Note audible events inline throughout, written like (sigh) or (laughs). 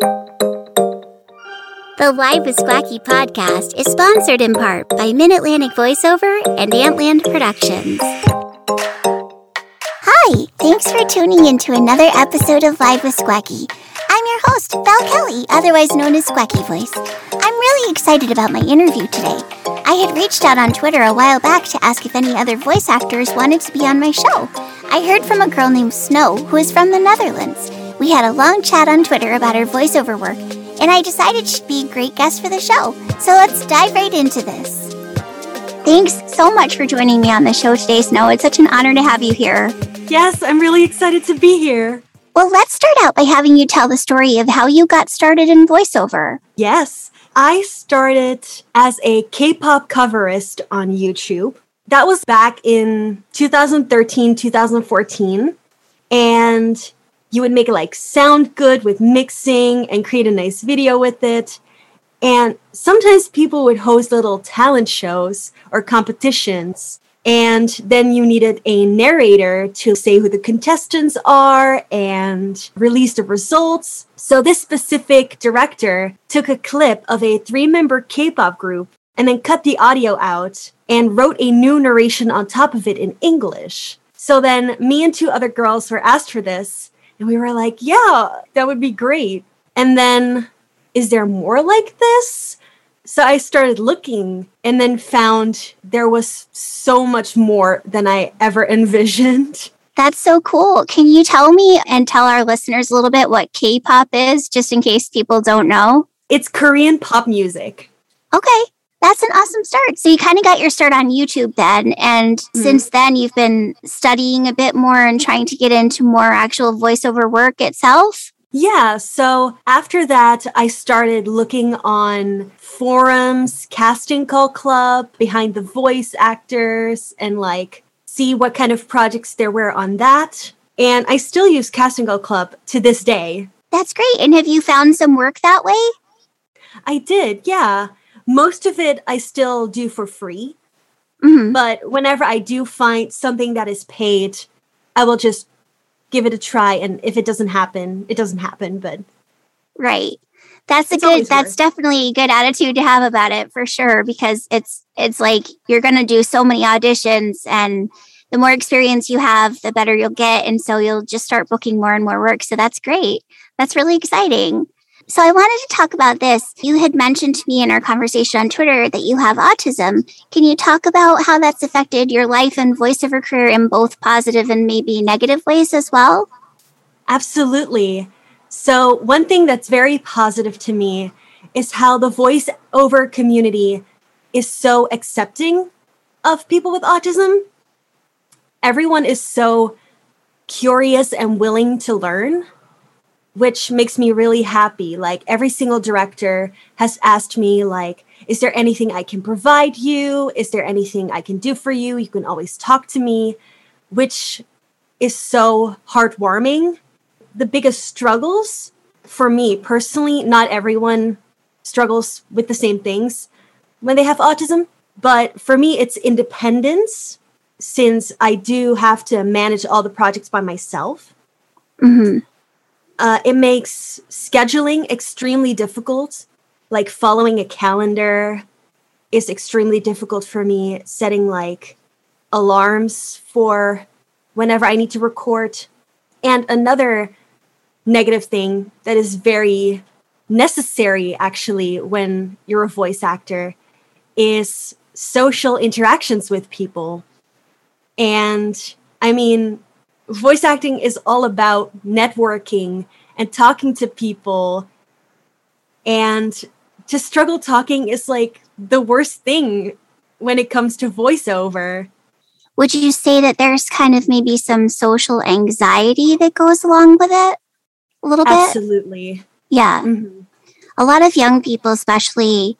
The Live with Squacky podcast is sponsored in part by Mid Atlantic Voiceover and Antland Productions. Hi, thanks for tuning in to another episode of Live with Squacky. I'm your host, Val Kelly, otherwise known as Squacky Voice. I'm really excited about my interview today. I had reached out on Twitter a while back to ask if any other voice actors wanted to be on my show. I heard from a girl named Snow, who is from the Netherlands. We had a long chat on Twitter about her voiceover work, and I decided she'd be a great guest for the show. So let's dive right into this. Thanks so much for joining me on the show today, Snow. It's such an honor to have you here. Yes, I'm really excited to be here. Well, let's start out by having you tell the story of how you got started in voiceover. Yes, I started as a K pop coverist on YouTube. That was back in 2013, 2014. And you would make it like sound good with mixing and create a nice video with it. And sometimes people would host little talent shows or competitions. And then you needed a narrator to say who the contestants are and release the results. So this specific director took a clip of a three member K pop group and then cut the audio out and wrote a new narration on top of it in English. So then me and two other girls were asked for this and we were like, yeah, that would be great. And then, is there more like this? So I started looking and then found there was so much more than I ever (laughs) envisioned. That's so cool. Can you tell me and tell our listeners a little bit what K pop is, just in case people don't know? It's Korean pop music. Okay. That's an awesome start. So you kind of got your start on YouTube then. And mm-hmm. since then, you've been studying a bit more and trying to get into more actual voiceover work itself? Yeah. So after that, I started looking on forums, casting call club, behind the voice actors, and like see what kind of projects there were on that. And I still use Casting Call Club to this day. That's great. And have you found some work that way? I did, yeah. Most of it I still do for free. Mm-hmm. But whenever I do find something that is paid, I will just give it a try. And if it doesn't happen, it doesn't happen. But right, that's a good. That's definitely a good attitude to have about it for sure. Because it's it's like you're gonna do so many auditions, and the more experience you have, the better you'll get, and so you'll just start booking more and more work. So that's great. That's really exciting. So I wanted to talk about this. You had mentioned to me in our conversation on Twitter that you have autism. Can you talk about how that's affected your life and voiceover career in both positive and maybe negative ways as well? Absolutely. So, one thing that's very positive to me is how the voiceover community is so accepting of people with autism. Everyone is so curious and willing to learn which makes me really happy. Like every single director has asked me like is there anything I can provide you? Is there anything I can do for you? You can always talk to me, which is so heartwarming. The biggest struggles for me personally, not everyone struggles with the same things when they have autism, but for me it's independence since I do have to manage all the projects by myself. Mm-hmm uh, it makes scheduling extremely difficult. Like following a calendar is extremely difficult for me. Setting like alarms for whenever I need to record. And another negative thing that is very necessary actually when you're a voice actor is social interactions with people. And I mean, voice acting is all about networking and talking to people. And to struggle talking is like the worst thing when it comes to voiceover. Would you say that there's kind of maybe some social anxiety that goes along with it? A little bit? Absolutely. Yeah. Mm-hmm. a lot of young people especially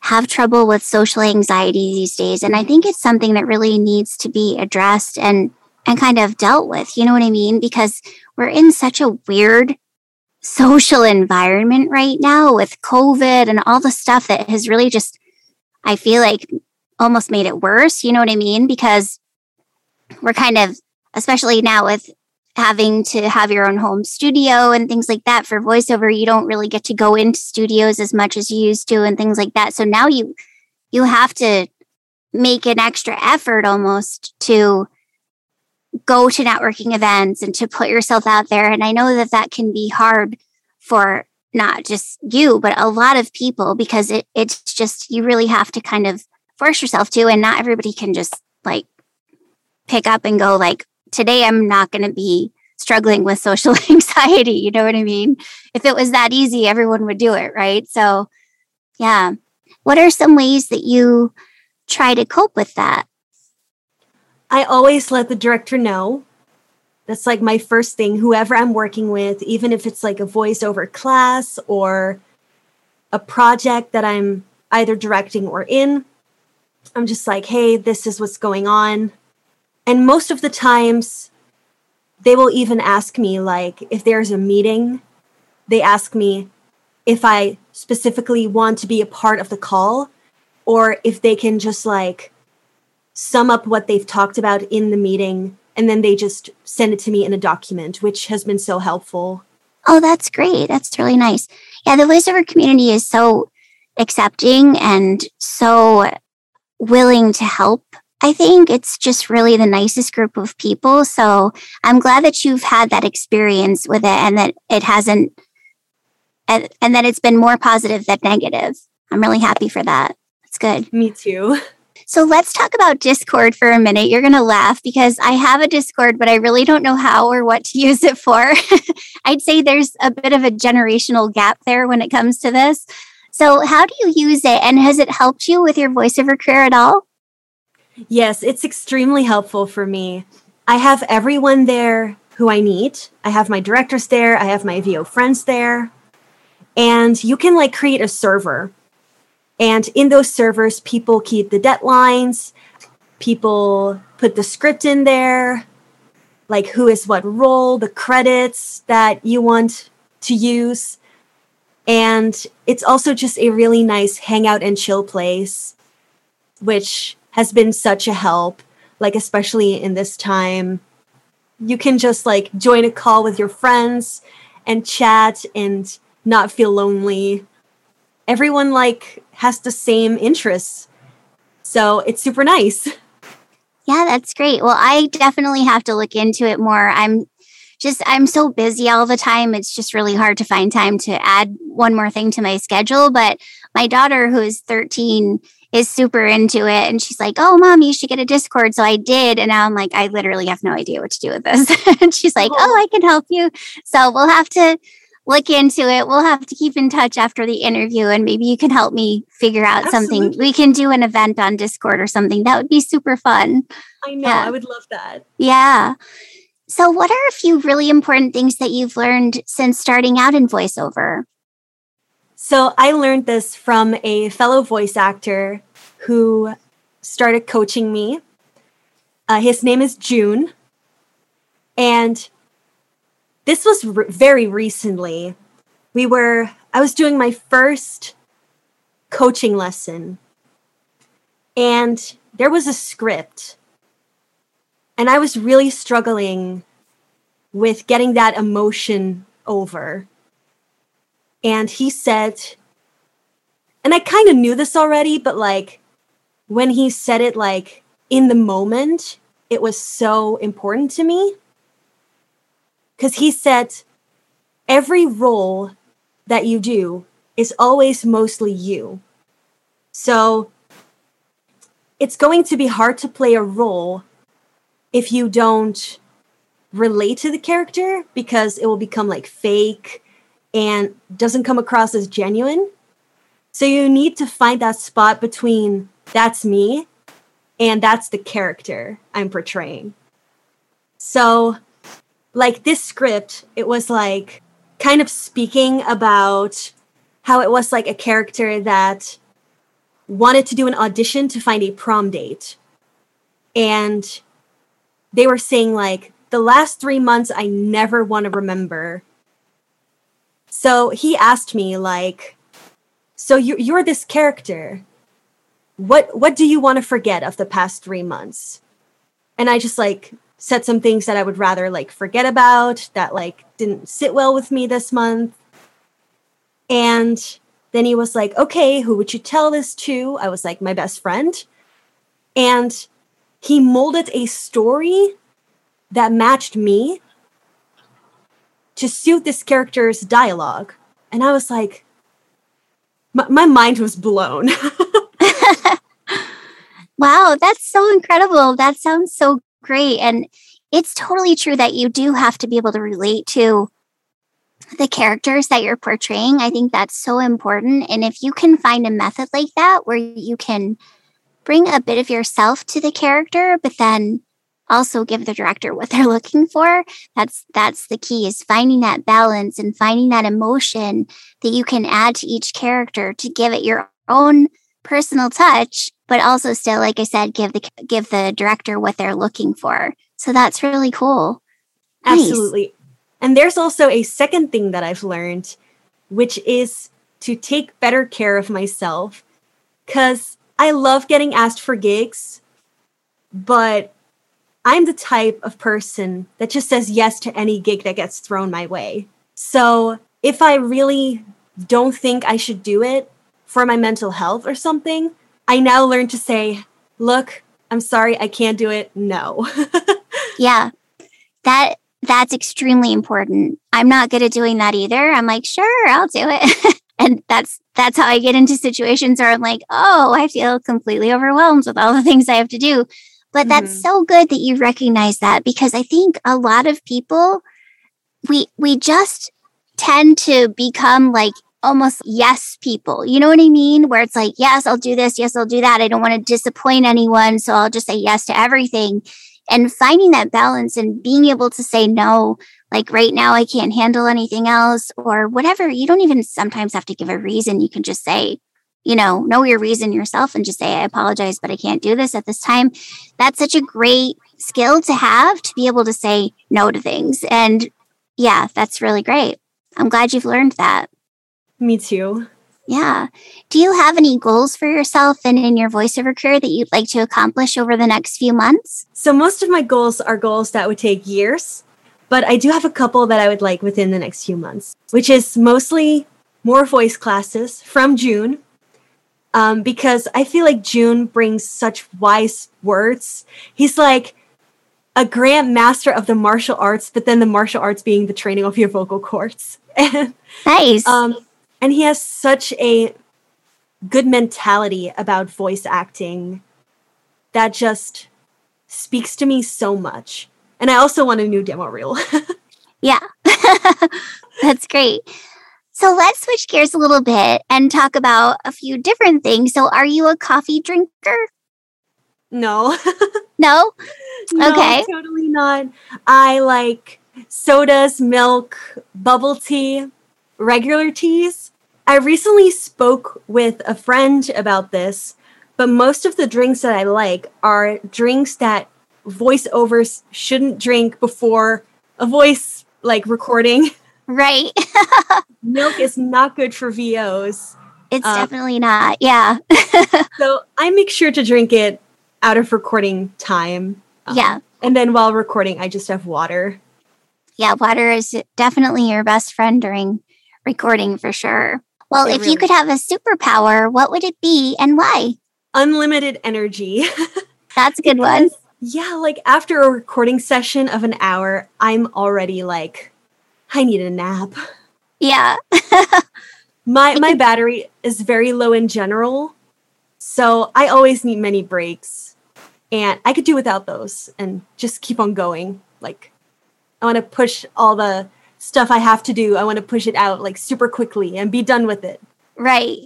have trouble with social anxiety these days and i think it's something that really needs to be addressed and and kind of dealt with. You know what I mean? Because we're in such a weird social environment right now with COVID and all the stuff that has really just, I feel like, almost made it worse. You know what I mean? Because we're kind of, especially now with having to have your own home studio and things like that for voiceover you don't really get to go into studios as much as you used to and things like that so now you you have to make an extra effort almost to go to networking events and to put yourself out there and i know that that can be hard for not just you but a lot of people because it it's just you really have to kind of force yourself to and not everybody can just like pick up and go like today I'm not going to be struggling with social (laughs) anxiety. You know what I mean? If it was that easy, everyone would do it, right? So, yeah. What are some ways that you try to cope with that? I always let the director know. That's like my first thing, whoever I'm working with, even if it's like a voiceover class or a project that I'm either directing or in. I'm just like, hey, this is what's going on. And most of the times, they will even ask me, like, if there's a meeting, they ask me if I specifically want to be a part of the call or if they can just like sum up what they've talked about in the meeting and then they just send it to me in a document, which has been so helpful. Oh, that's great. That's really nice. Yeah, the voiceover community is so accepting and so willing to help I think it's just really the nicest group of people. So I'm glad that you've had that experience with it and that it hasn't, and, and that it's been more positive than negative. I'm really happy for that. That's good. Me too. (laughs) So let's talk about Discord for a minute. You're going to laugh because I have a Discord, but I really don't know how or what to (laughs) use it for. (laughs) I'd say there's a bit of a generational gap there when it comes to this. So, how do you use it? And has it helped you with your voiceover career at all? Yes, it's extremely helpful for me. I have everyone there who I need. I have my directors there, I have my VO friends there. And you can like create a server. And in those servers, people keep the deadlines, people put the script in there, like who is what role, the credits that you want to use. And it's also just a really nice hangout and chill place, which has been such a help, like, especially in this time. You can just like join a call with your friends and chat and not feel lonely. Everyone like has the same interests. So it's super nice. (laughs) Yeah, that's great. Well, I definitely have to look into it more. I'm just I'm so busy all the time. It's just really hard to find time to add one more thing to my schedule, but my daughter who is 13 is super into it. And she's like, Oh, mom, you should get a Discord. So I did. And now I'm like, I literally have no idea what to do with this. (laughs) and she's like, oh. oh, I can help you. So we'll have to look into it. We'll have to keep in touch after the interview and maybe you can help me figure out Absolutely. something. We can do an event on Discord or something. That would be super fun. I know. Yeah. I would love that. Yeah. So, what are a few really important things that you've learned since starting out in voiceover? So I learned this from a fellow voice actor who started coaching me. Uh, his name is June. And this was re- very recently. We were, I was doing my first coaching lesson. And there was a script. And I was really struggling with getting that emotion over. And he said, and I kind of knew this already, but like when he said it, like in the moment, it was so important to me. Because he said, every role that you do is always mostly you. So it's going to be hard to play a role if you don't relate to the character because it will become like fake and doesn't come across as genuine. So you need to find that spot between that's me and that's the character I'm portraying. So, like this script, it was like kind of speaking about how it was like a character that wanted to do an audition to find a prom date. And they were saying, like, the last three months I never want to remember so he asked me like, "So you you're this character. What what do you want to forget of the past 3 months?" And I just like said some things that I would rather like forget about that like didn't sit well with me this month. And then he was like, "Okay, who would you tell this to?" I was like, "My best friend." And he molded a story that matched me to suit this character's dialogue. And I was like, my, my mind was blown. (laughs) (laughs) wow, that's so incredible. That sounds so great. And it's totally true that you do have to be able to relate to the characters that you're portraying. I think that's so important. And if you can find a method like that where you can bring a bit of yourself to the character, but then also give the director what they're (laughs) looking for that's that's the key is finding that balance and finding that emotion that you can add to each character to give it your own personal touch but also still like i said give the give the director what they're looking for so that's really cool nice. absolutely and there's also a second thing that i've learned which is to take better care of myself cuz i love getting asked for gigs but I'm the type of person that just says yes to any gig that gets thrown my way. So if I really don't think I should do it for my mental health or something, I now learn to say, look, I'm sorry, I can't do it. No. (laughs) yeah. That that's extremely important. I'm not good at doing that either. I'm like, sure, I'll do it. (laughs) and that's that's how I get into situations where I'm like, oh, I feel completely overwhelmed with all the things I have to do. But that's mm-hmm. so good that you recognize that because I think a lot of people we we just tend to become like almost yes people. You know what I mean? Where it's like, yes, I'll do this, yes, I'll do that. I don't want to disappoint anyone, so I'll just say yes to everything. And finding that balance and being able to say no, like right now I can't handle anything else or whatever. You don't even sometimes have to give a reason. You can just say, you know, know your reason yourself and just say, I apologize, but I can't do this at this time. That's such a great skill to have to be able to say no to things. And yeah, that's really great. I'm glad you've learned that. Me too. Yeah. Do you have any goals for yourself and in your voiceover career that you'd like to accomplish over the next few months? So, most of my goals are goals that would take years, but I do have a couple that I would like within the next few months, which is mostly more voice classes from June um, because I feel like June brings such wise words. He's like a grand master of the martial arts, but then the martial arts being the training of your vocal cords. (laughs) nice. Um, and he has such a good mentality about voice acting that just speaks to me so much. And I also want a new demo reel. (laughs) yeah, (laughs) that's great. So let's switch gears a little bit and talk about a few different things. So, are you a coffee drinker? No. (laughs) no? no? Okay. Totally not. I like sodas, milk, bubble tea, regular teas. I recently spoke with a friend about this, but most of the drinks that I like are drinks that voiceovers shouldn't drink before a voice like recording. (laughs) Right. (laughs) Milk is not good for VOs. It's um, definitely not. Yeah. (laughs) so I make sure to drink it out of recording time. Um, yeah. And then while recording, I just have water. Yeah, water is definitely your best friend during recording for sure. Well, it if really you could have a superpower, what would it be and why? Unlimited energy. (laughs) That's a good one. Yeah, like after a recording session of an hour, I'm already like I need a nap. Yeah. (laughs) my my battery is very low in general. So I always need many breaks. And I could do without those and just keep on going. Like I want to push all the stuff I have to do. I want to push it out like super quickly and be done with it. Right.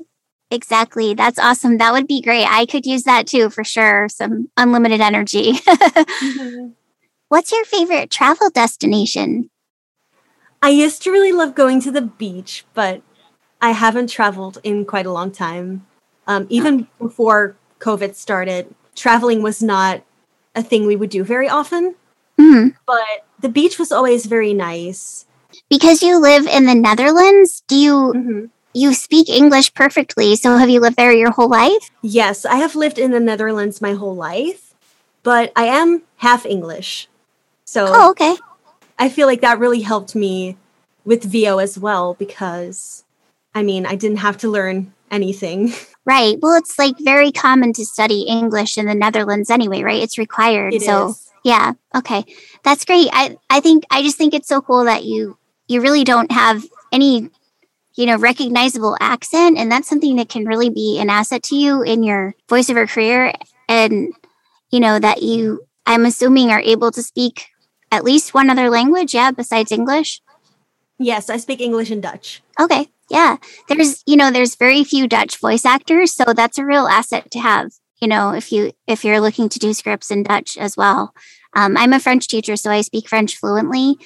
Exactly. That's awesome. That would be great. I could use that too for sure. Some unlimited energy. mm-hmm. (laughs) What's your favorite travel destination? I used to really love going to the beach, but I haven't traveled in quite a long time. Um, even before COVID started, traveling was not a thing we would do very often. Mm-hmm. But the beach was always very nice. Because you live in the Netherlands, do you mm-hmm. you speak English perfectly? So have you lived there your whole life? Yes, I have lived in the Netherlands my whole life, but I am half English. So Oh, okay. I feel like that really helped me with VO as well because I mean, I didn't have to learn anything. (laughs) Right. Well, it's like very common to study English in the Netherlands anyway, right? It's required. It so, is. yeah. Okay. That's great. I I think I just think it's so cool that you you really don't have any you know recognizable accent and that's something that can really be an asset to you in your voiceover career and you know that you I'm assuming are able to speak at least one other language, yeah, besides English. Yes, I speak English and Dutch. Okay. Yeah. There's, you know, there's very few Dutch voice actors, so that's a real asset to have, you know, if you if you're looking to do scripts in Dutch as well. Um, I'm a French teacher, so I speak French fluently.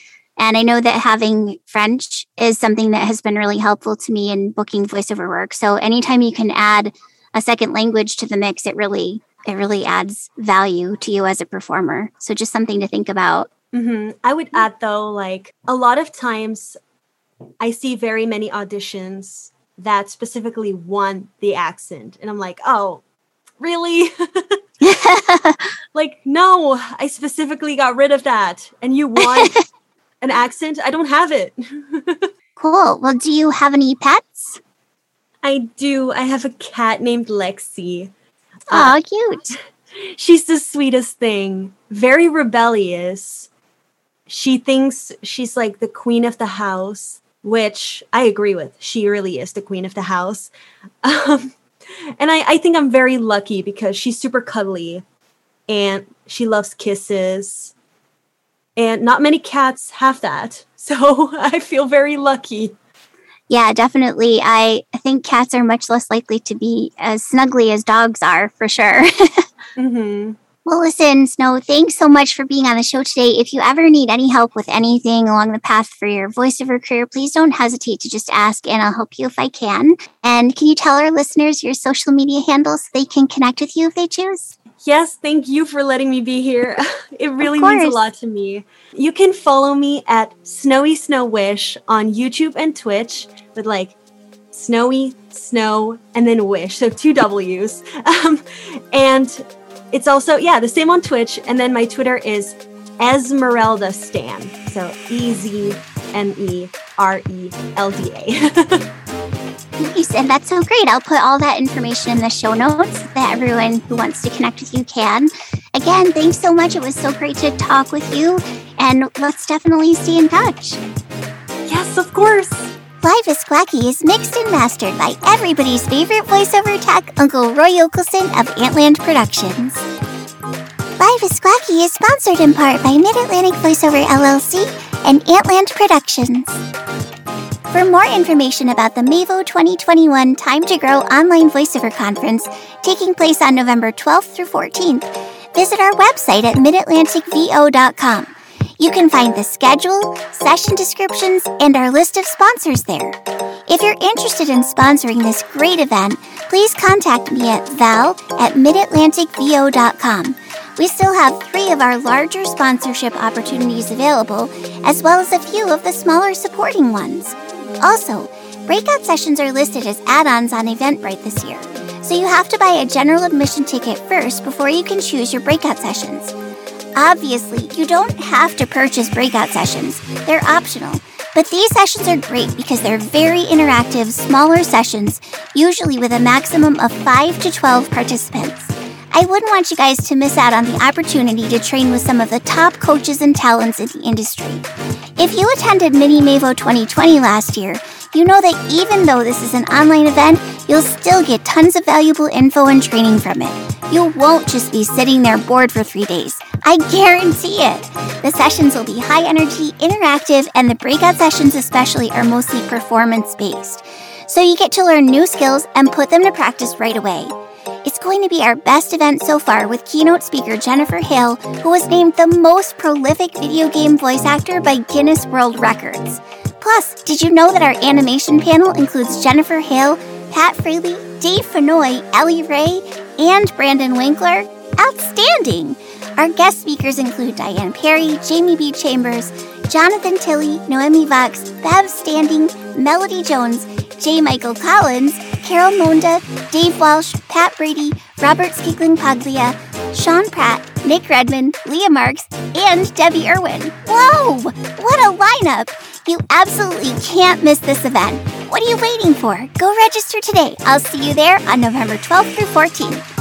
And I know that having French is something that has been really helpful to me in booking voiceover work. So anytime you can add a second language to the mix, it really it really adds value to you as a performer. So just something to think about. hmm I would add though, like a lot of times I see very many auditions that specifically want the accent. And I'm like, oh, really? (laughs) (laughs) like, no, I specifically got rid of that. And you (laughs) want an accent? I don't have it. (laughs) cool. Well, do you have any pets? I do. I have a cat named Lexi. Uh, Oh, cute. (laughs) She's the sweetest thing. Very rebellious. She thinks she's like the queen of the house, which I agree with. She really is the queen of the house. (laughs) Um, and I, I think I'm very lucky because she's super cuddly and she loves kisses. And not many cats have that. (laughs) So I feel very lucky. Yeah, definitely. I think cats are much less likely to be as snuggly as dogs are, for sure. (laughs) hmm well, listen, Snow, thanks so much for being on the show today. If you ever need any help with anything along the path for your voiceover career, please don't hesitate to just ask, and I'll help you if I can. And can you tell our listeners your social media handles so they can connect with you if they choose? Yes, thank you for letting me be here. (laughs) It really means a lot to me. You can follow me at Snowy Snow Wish on YouTube and Twitch with like Snowy, Snow, and then Wish. So two W's. (laughs) Um, and it's also, yeah, the same on Twitch. And then my Twitter is Ezmerelda Stan. So E Z M E R E L D A. (laughs) Nice, and that's so great. I'll put all that information in the show notes that everyone who wants to connect with you can. Again, thanks so much. It was so great to talk with you, and let's definitely stay in touch. yes, of course. Live with Squacky is mixed and mastered by everybody's favorite voiceover tech, Uncle Roy Okelson of Antland Productions. Live with Squacky is sponsored in part by Mid Atlantic Voiceover LLC and Antland Productions. For more information about the MAVO 2021 Time to Grow online voiceover conference taking place on November 12th through 14th, visit our website at midatlanticvo.com. You can find the schedule, session descriptions, and our list of sponsors there. If you're interested in sponsoring this great event, please contact me at val at midatlanticvo.com. We still have three of our larger sponsorship opportunities available, as well as a few of the smaller supporting ones. Also, breakout sessions are listed as add ons on Eventbrite this year, so you have to buy a general admission ticket first before you can choose your breakout sessions. Obviously, you don't have to purchase breakout sessions, they're optional. But these sessions are great because they're very interactive, smaller sessions, usually with a maximum of 5 to 12 participants. I wouldn't want you guys to miss out on the opportunity to train with some of the top coaches and talents in the industry. If you attended Mini Mavo 2020 last year, you know that even though this is an online event, you'll still get tons of valuable info and training from it. You won't just be sitting there bored for three days. I guarantee it. The sessions will be high energy, interactive, and the breakout sessions, especially, are mostly performance based. So you get to learn new skills and put them to practice right away. Going to be our best event so far with keynote speaker Jennifer Hale, who was named the most prolific video game voice actor by Guinness World Records. Plus, did you know that our animation panel includes Jennifer Hale, Pat Fraley, Dave Fennoy, Ellie Ray, and Brandon Winckler? Outstanding! Our guest speakers include Diane Perry, Jamie B. Chambers, Jonathan Tilley, Noemi Vox, Bev Standing, Melody Jones, J. Michael Collins, Carol Monda, Dave Walsh, Pat Brady, Robert Sciglimpaglia, Sean Pratt, Nick Redman, Leah Marks, and Debbie Irwin. Whoa! What a lineup! You absolutely can't miss this event. What are you waiting for? Go register today. I'll see you there on November 12th through 14th.